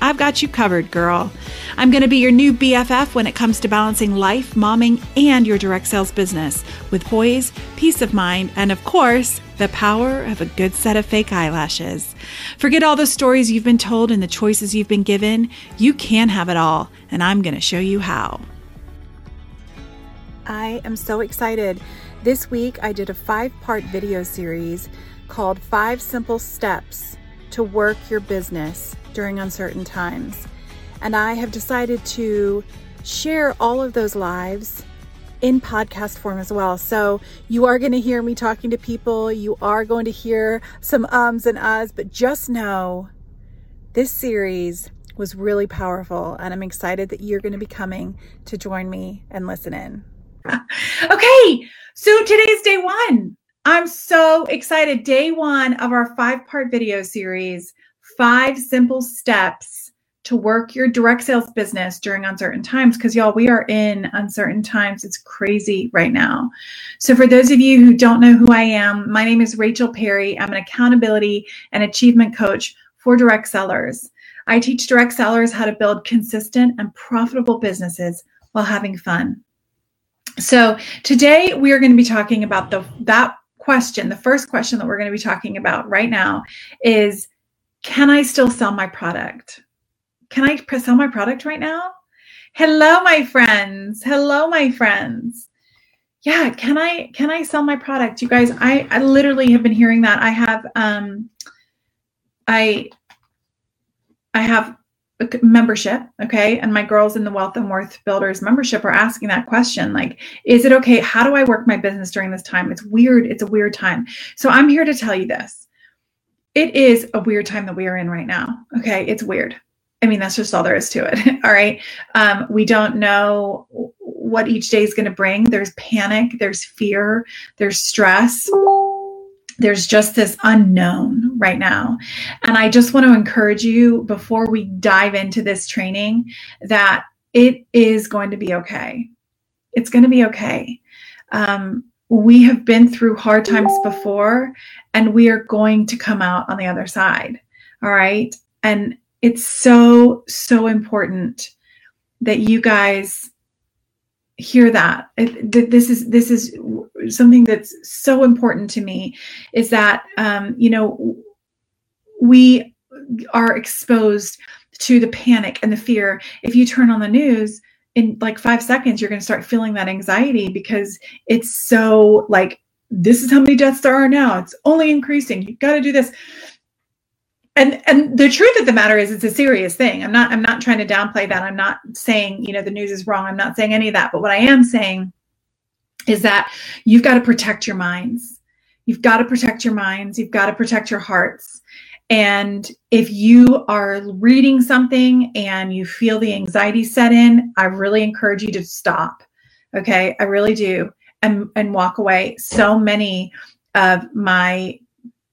I've got you covered, girl. I'm going to be your new BFF when it comes to balancing life, momming, and your direct sales business with poise, peace of mind, and of course, the power of a good set of fake eyelashes. Forget all the stories you've been told and the choices you've been given. You can have it all, and I'm going to show you how. I am so excited. This week, I did a five part video series called Five Simple Steps to Work Your Business during uncertain times. And I have decided to share all of those lives in podcast form as well. So you are going to hear me talking to people. You are going to hear some ums and uhs, but just know this series was really powerful. And I'm excited that you're going to be coming to join me and listen in. okay. So today's day one. I'm so excited. Day one of our five part video series five simple steps to work your direct sales business during uncertain times because y'all we are in uncertain times. It's crazy right now. So for those of you who don't know who i am my name is rachel perry. I'm an accountability and achievement coach for direct sellers. I teach direct sellers how to build consistent and profitable businesses while having fun. So today we are going to be talking about the that question the first question that we're going to be talking about right now is can I still sell my product? Can I sell my product right now? Hello, my friends. Hello, my friends. Yeah, can I can I sell my product? You guys, I, I literally have been hearing that. I have um I I have a membership, okay? And my girls in the Wealth and Worth Builders membership are asking that question like, is it okay? How do I work my business during this time? It's weird. It's a weird time. So I'm here to tell you this it is a weird time that we are in right now. Okay. It's weird. I mean, that's just all there is to it. all right. Um, we don't know what each day is going to bring. There's panic, there's fear, there's stress. There's just this unknown right now. And I just want to encourage you before we dive into this training that it is going to be okay. It's going to be okay. Um, we have been through hard times before and we are going to come out on the other side. All right. And it's so, so important that you guys hear that. This is, this is something that's so important to me is that, um, you know, we are exposed to the panic and the fear. If you turn on the news, in like five seconds, you're going to start feeling that anxiety because it's so like, this is how many deaths there are now. It's only increasing. You've got to do this. And and the truth of the matter is, it's a serious thing. I'm not I'm not trying to downplay that. I'm not saying you know the news is wrong. I'm not saying any of that. But what I am saying is that you've got to protect your minds. You've got to protect your minds. You've got to protect your hearts. And if you are reading something and you feel the anxiety set in, I really encourage you to stop. Okay. I really do. And, and walk away. So many of my,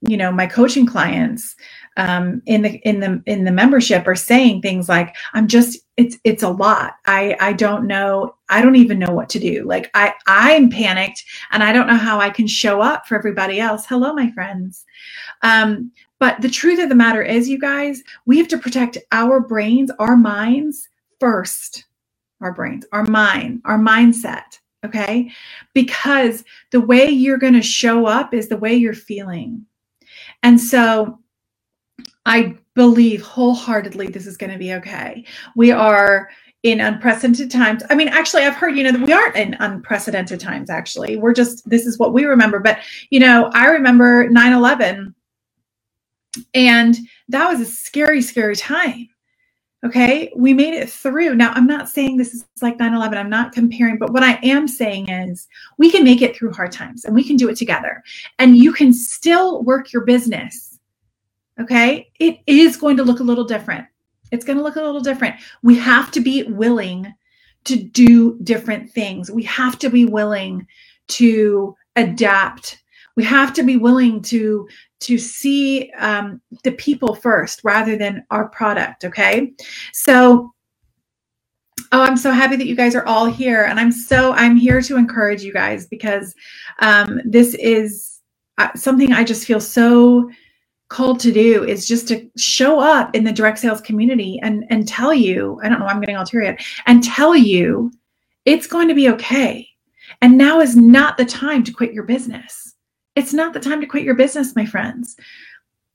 you know, my coaching clients um, in the in the in the membership are saying things like, "I'm just it's it's a lot. I I don't know. I don't even know what to do. Like I I'm panicked and I don't know how I can show up for everybody else. Hello, my friends. Um, but the truth of the matter is, you guys, we have to protect our brains, our minds first. Our brains, our mind, our mindset. Okay. Because the way you're going to show up is the way you're feeling. And so I believe wholeheartedly this is going to be okay. We are in unprecedented times. I mean, actually, I've heard, you know, that we aren't in unprecedented times, actually. We're just, this is what we remember. But, you know, I remember 9 11 and that was a scary, scary time. Okay. We made it through. Now, I'm not saying this is like 9 11. I'm not comparing, but what I am saying is we can make it through hard times and we can do it together. And you can still work your business. Okay. It is going to look a little different. It's going to look a little different. We have to be willing to do different things. We have to be willing to adapt. We have to be willing to to see um, the people first rather than our product. Okay, so oh, I'm so happy that you guys are all here, and I'm so I'm here to encourage you guys because um, this is uh, something I just feel so called to do is just to show up in the direct sales community and and tell you i don't know i'm getting all teary and tell you it's going to be okay and now is not the time to quit your business it's not the time to quit your business my friends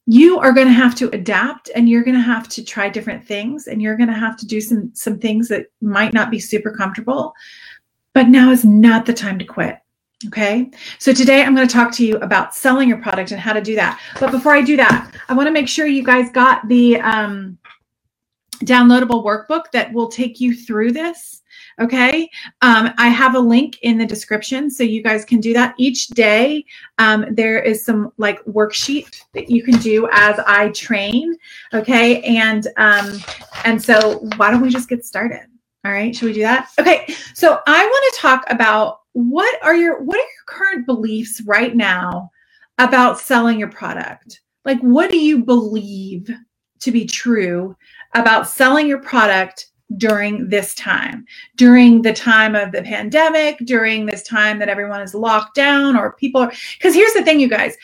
you are going to have to adapt and you're going to have to try different things and you're going to have to do some some things that might not be super comfortable but now is not the time to quit Okay, so today I'm going to talk to you about selling your product and how to do that. But before I do that, I want to make sure you guys got the um, downloadable workbook that will take you through this. Okay, um, I have a link in the description so you guys can do that each day. Um, there is some like worksheet that you can do as I train. Okay, and um, and so why don't we just get started? All right, should we do that? Okay, so I want to talk about what are your what are your current beliefs right now about selling your product? Like what do you believe to be true about selling your product during this time, during the time of the pandemic, during this time that everyone is locked down or people are because here's the thing you guys,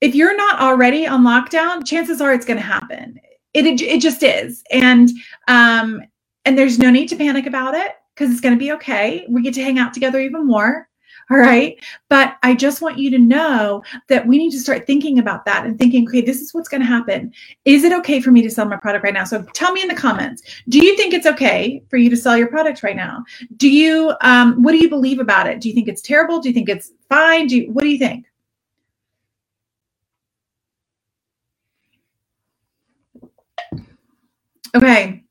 if you're not already on lockdown, chances are it's going to happen. It, it, it just is. And um and there's no need to panic about it because it's going to be okay. We get to hang out together even more. All right. But I just want you to know that we need to start thinking about that and thinking, okay, this is what's going to happen. Is it okay for me to sell my product right now? So tell me in the comments. Do you think it's okay for you to sell your product right now? Do you, um, what do you believe about it? Do you think it's terrible? Do you think it's fine? Do you, what do you think? Okay.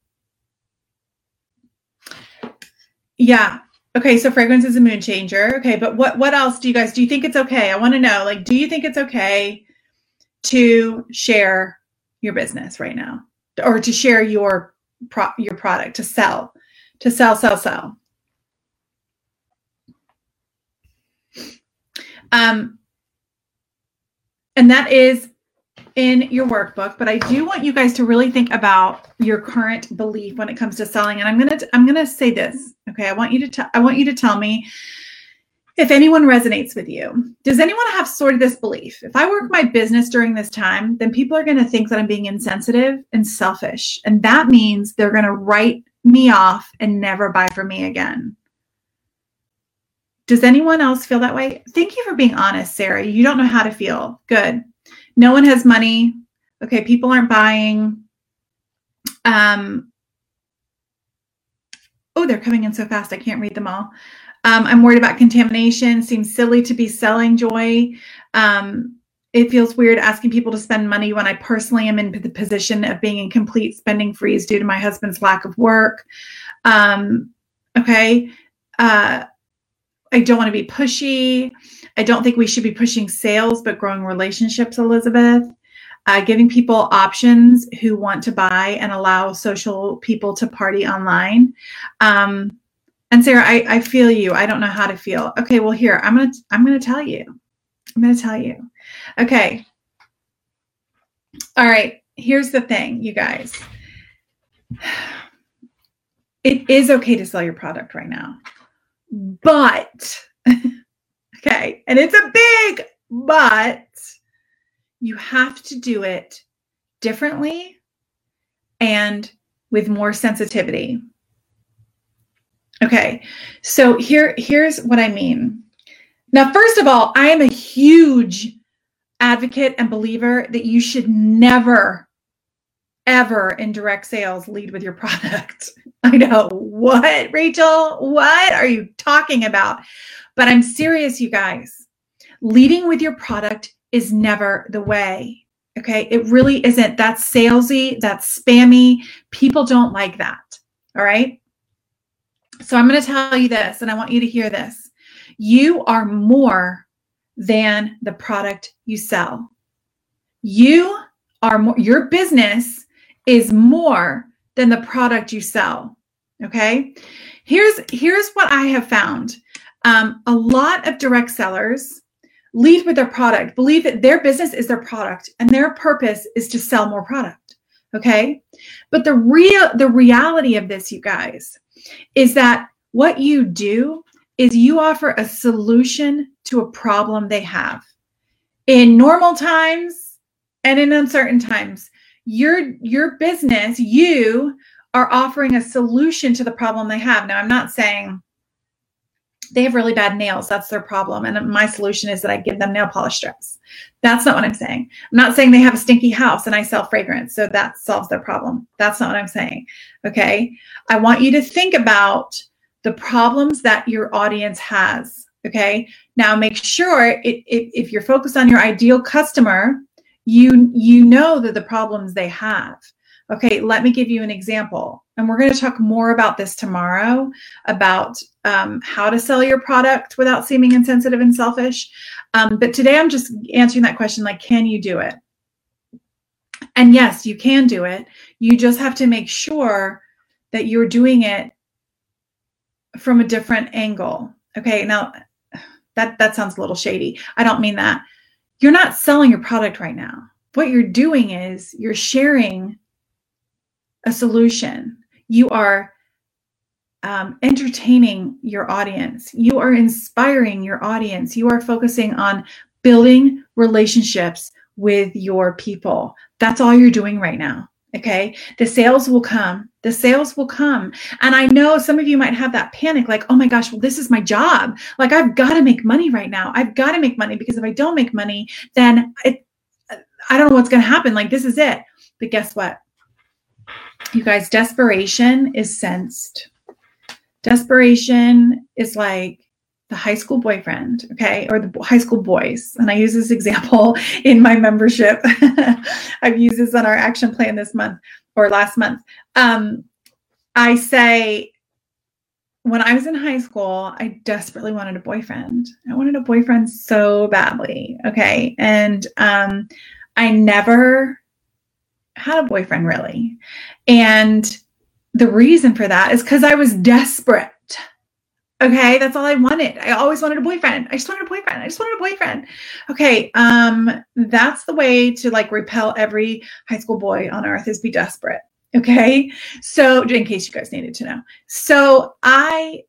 Yeah. Okay, so fragrance is a mood changer. Okay, but what what else do you guys do you think it's okay? I want to know like do you think it's okay to share your business right now or to share your pro, your product to sell to sell sell sell um and that is in your workbook, but I do want you guys to really think about your current belief when it comes to selling. And I'm gonna I'm gonna say this. Okay, I want you to I want you to tell me if anyone resonates with you. Does anyone have sort of this belief? If I work my business during this time, then people are gonna think that I'm being insensitive and selfish, and that means they're gonna write me off and never buy from me again. Does anyone else feel that way? Thank you for being honest, Sarah. You don't know how to feel. Good no one has money. Okay, people aren't buying. Um, oh, they're coming in so fast. I can't read them all. Um, I'm worried about contamination. Seems silly to be selling joy. Um, it feels weird asking people to spend money when I personally am in the position of being in complete spending freeze due to my husband's lack of work. Um, okay. Uh, I don't want to be pushy. I don't think we should be pushing sales, but growing relationships, Elizabeth. Uh, giving people options who want to buy and allow social people to party online. Um, and Sarah, I, I feel you. I don't know how to feel. Okay, well here I'm gonna I'm gonna tell you. I'm gonna tell you. Okay. All right. Here's the thing, you guys. It is okay to sell your product right now, but Okay. And it's a big but. You have to do it differently and with more sensitivity. Okay. So here here's what I mean. Now first of all, I am a huge advocate and believer that you should never ever in direct sales lead with your product. I know. What, Rachel? What are you talking about? But I'm serious, you guys. Leading with your product is never the way. Okay. It really isn't. That's salesy, that's spammy. People don't like that. All right. So I'm going to tell you this, and I want you to hear this. You are more than the product you sell. You are more, your business is more than the product you sell. Okay. Here's here's what I have found. Um, a lot of direct sellers lead with their product, believe that their business is their product and their purpose is to sell more product. Okay. But the real the reality of this, you guys, is that what you do is you offer a solution to a problem they have. In normal times and in uncertain times, your your business, you are offering a solution to the problem they have. Now, I'm not saying they have really bad nails. That's their problem. And my solution is that I give them nail polish strips. That's not what I'm saying. I'm not saying they have a stinky house and I sell fragrance. So that solves their problem. That's not what I'm saying. Okay. I want you to think about the problems that your audience has. Okay. Now make sure it, it, if you're focused on your ideal customer, you you know that the problems they have. Okay, let me give you an example. And we're going to talk more about this tomorrow about um, how to sell your product without seeming insensitive and selfish. Um, but today I'm just answering that question like, can you do it? And yes, you can do it. You just have to make sure that you're doing it from a different angle. Okay, now that, that sounds a little shady. I don't mean that. You're not selling your product right now. What you're doing is you're sharing a solution. You are um, entertaining your audience. You are inspiring your audience. You are focusing on building relationships with your people. That's all you're doing right now. Okay. The sales will come. The sales will come. And I know some of you might have that panic like, oh my gosh, well, this is my job. Like, I've got to make money right now. I've got to make money because if I don't make money, then it, I don't know what's going to happen. Like, this is it. But guess what? You guys, desperation is sensed. Desperation is like the high school boyfriend, okay, or the high school boys. And I use this example in my membership. I've used this on our action plan this month or last month. Um, I say, when I was in high school, I desperately wanted a boyfriend. I wanted a boyfriend so badly, okay, and um, I never had a boyfriend really. And the reason for that is because I was desperate. Okay, that's all I wanted. I always wanted a boyfriend. I just wanted a boyfriend. I just wanted a boyfriend. Okay, um, that's the way to like repel every high school boy on earth is be desperate. Okay, so in case you guys needed to know, so I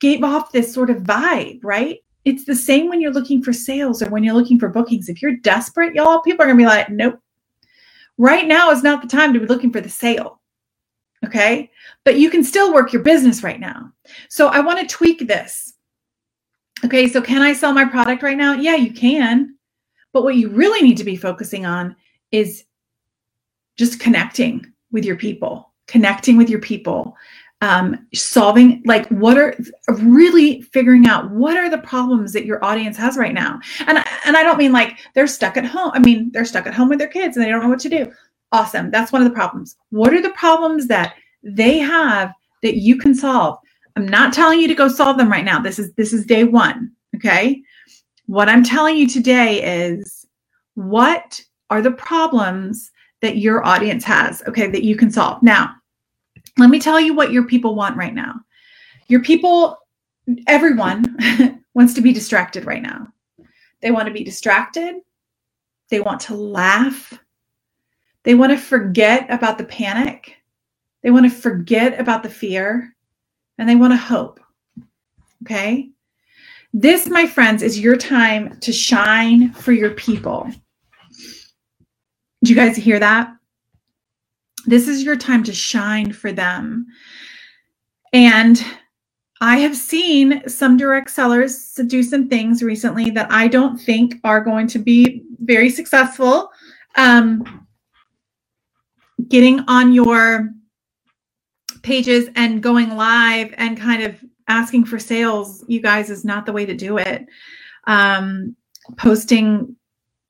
gave off this sort of vibe, right? It's the same when you're looking for sales or when you're looking for bookings. If you're desperate, y'all, people are gonna be like, nope, Right now is not the time to be looking for the sale. Okay. But you can still work your business right now. So I want to tweak this. Okay. So can I sell my product right now? Yeah, you can. But what you really need to be focusing on is just connecting with your people, connecting with your people, um, solving like what are really figuring out what are the problems that your audience has right now and and i don't mean like they're stuck at home i mean they're stuck at home with their kids and they don't know what to do awesome that's one of the problems what are the problems that they have that you can solve i'm not telling you to go solve them right now this is this is day one okay what i'm telling you today is what are the problems that your audience has okay that you can solve now let me tell you what your people want right now. Your people, everyone wants to be distracted right now. They want to be distracted. They want to laugh. They want to forget about the panic. They want to forget about the fear and they want to hope. Okay. This, my friends, is your time to shine for your people. Did you guys hear that? This is your time to shine for them. And I have seen some direct sellers do some things recently that I don't think are going to be very successful. Um, getting on your pages and going live and kind of asking for sales, you guys, is not the way to do it. Um, posting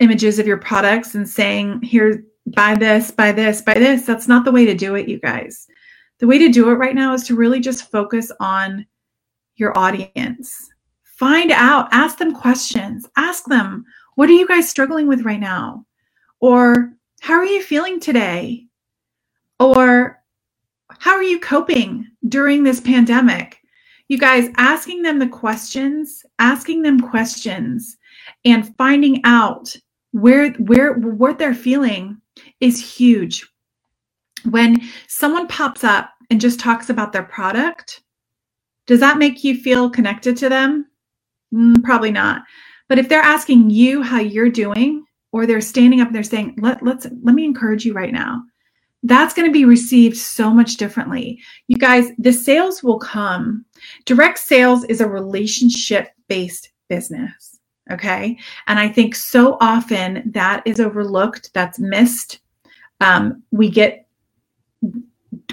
images of your products and saying, here, buy this, buy this, buy this. That's not the way to do it, you guys. The way to do it right now is to really just focus on your audience. Find out, ask them questions. Ask them, what are you guys struggling with right now? Or how are you feeling today? Or how are you coping during this pandemic? You guys asking them the questions, asking them questions and finding out where where what they're feeling is huge. When someone pops up and just talks about their product, does that make you feel connected to them? Mm, probably not. But if they're asking you how you're doing, or they're standing up and they're saying, Let, let's let me encourage you right now, that's going to be received so much differently. You guys, the sales will come. Direct sales is a relationship based business. Okay. And I think so often that is overlooked, that's missed. Um, we get,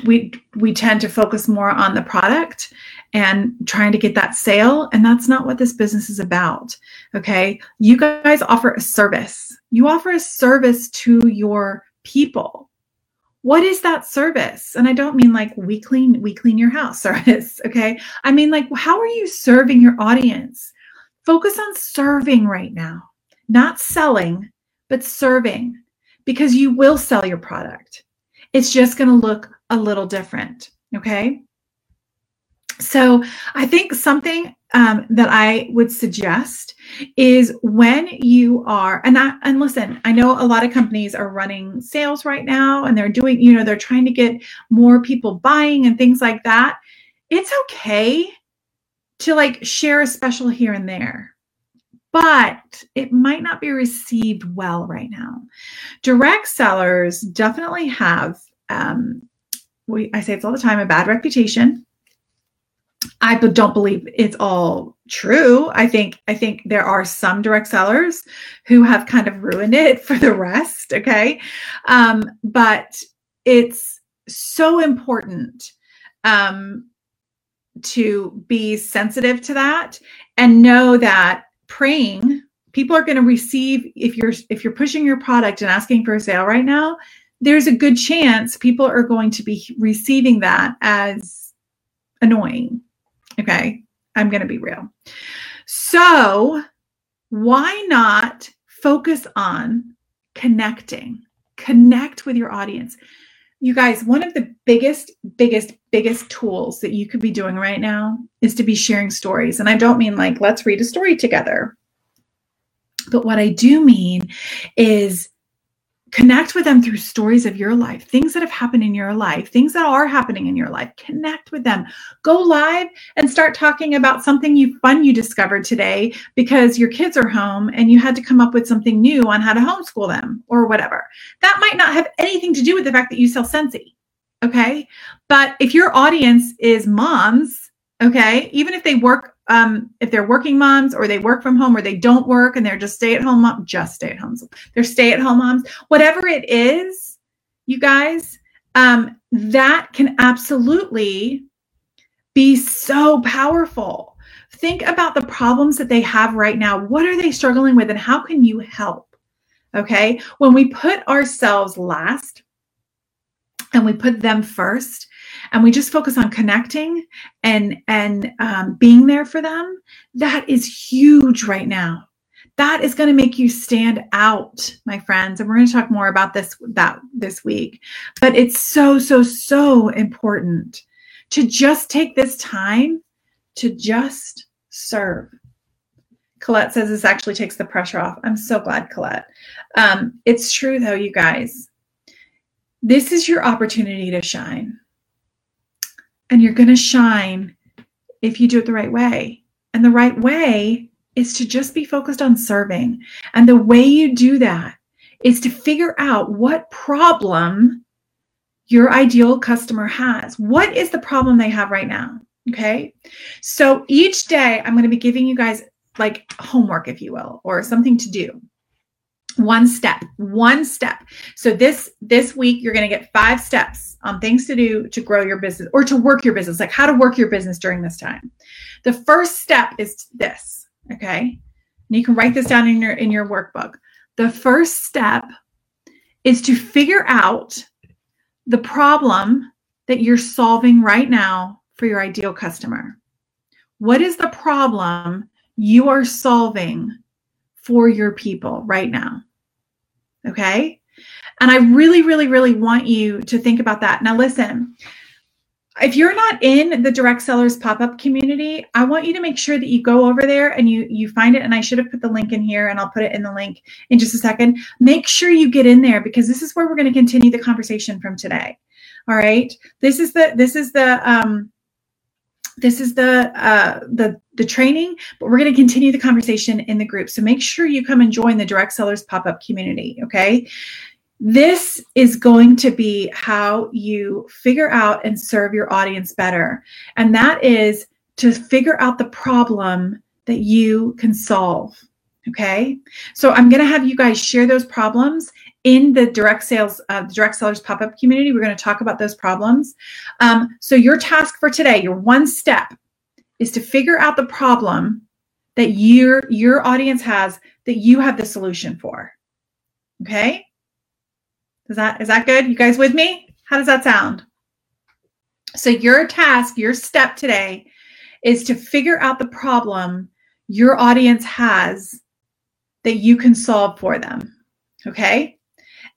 we, we tend to focus more on the product and trying to get that sale. And that's not what this business is about. Okay. You guys offer a service, you offer a service to your people what is that service? And i don't mean like we clean we clean your house service okay? I mean like how are you serving your audience? Focus on serving right now not selling but serving because you will sell your product. It's just going to look a little different okay so i think something um, that I would suggest is when you are, and I, and listen, I know a lot of companies are running sales right now and they're doing, you know, they're trying to get more people buying and things like that. It's okay to like share a special here and there, but it might not be received well right now. Direct sellers definitely have, um, we, I say it's all the time, a bad reputation I don't believe it's all true. I think I think there are some direct sellers who have kind of ruined it for the rest. Okay, um, but it's so important um, to be sensitive to that and know that praying people are going to receive if you're if you're pushing your product and asking for a sale right now there's a good chance people are going to be receiving that as annoying Okay. I'm going to be real. So, why not focus on connecting? Connect with your audience. You guys, one of the biggest, biggest, biggest tools that you could be doing right now is to be sharing stories. And I don't mean like, let's read a story together. But what I do mean is connect with them through stories of your life, things that have happened in your life, things that are happening in your life. Connect with them. Go live and start talking about something you fun you discovered today because your kids are home and you had to come up with something new on how to homeschool them or whatever. That might not have anything to do with the fact that you sell Scentsy. Okay. But if your audience is moms, okay, even if they work um, if they're working moms or they work from home or they don't work and they're just stay at home mom, just stay at home. They're stay at home moms, whatever it is, you guys, um, that can absolutely be so powerful. Think about the problems that they have right now. What are they struggling with and how can you help? Okay. When we put ourselves last and we put them first, and we just focus on connecting and and um, being there for them that is huge right now. That is going to make you stand out my friends and we're going to talk more about this that this week. But it's so so so important to just take this time to just serve. Colette says this actually takes the pressure off. I'm so glad colette. Um, it's true though you guys. This is your opportunity to shine and you're going to shine if you do it the right way. And the right way is to just be focused on serving. And the way you do that is to figure out what problem your ideal customer has. What is the problem they have right now? Okay. So each day I'm going to be giving you guys like homework, if you will, or something to do one step one step. So this this week you're going to get five steps on things to do to grow your business or to work your business like how to work your business during this time. The first step is this okay? And you can write this down in your in your workbook. The first step is to figure out the problem that you're solving right now for your ideal customer. What is the problem you are solving for your people right now. Okay. And I really, really, really want you to think about that. Now, listen, if you're not in the direct sellers pop-up community i want you to make sure that you go over there and you you find it and i should have put the link in here and i'll put it in the link in just a second make sure you get in there because this is where we're going to continue the conversation from today all right this is the this is the um this is the uh the the training but we're going to continue the conversation in the group so make sure you come and join the direct sellers pop-up community okay this is going to be how you figure out and serve your audience better. And that is to figure out the problem that you can solve. Okay. So I'm going to have you guys share those problems in the direct sales, uh, direct sellers pop up community. We're going to talk about those problems. Um, so your task for today, your one step is to figure out the problem that your your audience has that you have the solution for. Okay. Is that is that good? You guys with me? How does that sound? So your task, your step today is to figure out the problem your audience has that you can solve for them. Okay?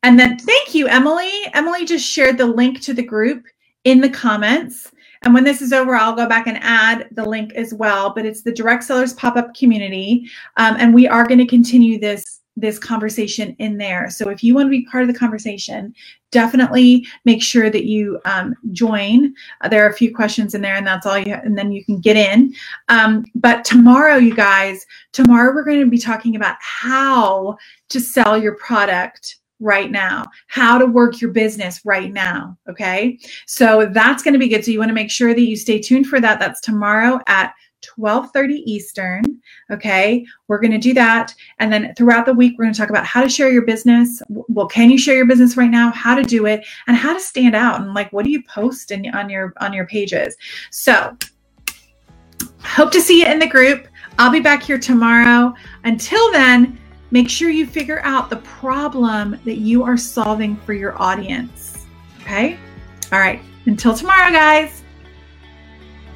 And then thank you, Emily. Emily just shared the link to the group in the comments. And when this is over, I'll go back and add the link as well. But it's the Direct Sellers Pop Up Community. Um, and we are going to continue this this conversation in there. So if you want to be part of the conversation, definitely make sure that you um, join. Uh, there are a few questions in there, and that's all you. and then you can get in. Um, but tomorrow, you guys, tomorrow we're going to be talking about how to sell your product right now, how to work your business right now. Okay, so that's going to be good. So you want to make sure that you stay tuned for that. That's tomorrow at 12:30 Eastern. Okay, we're going to do that, and then throughout the week, we're going to talk about how to share your business. Well, can you share your business right now? How to do it, and how to stand out, and like what do you post in, on your on your pages. So, hope to see you in the group. I'll be back here tomorrow. Until then, make sure you figure out the problem that you are solving for your audience. Okay. All right. Until tomorrow, guys.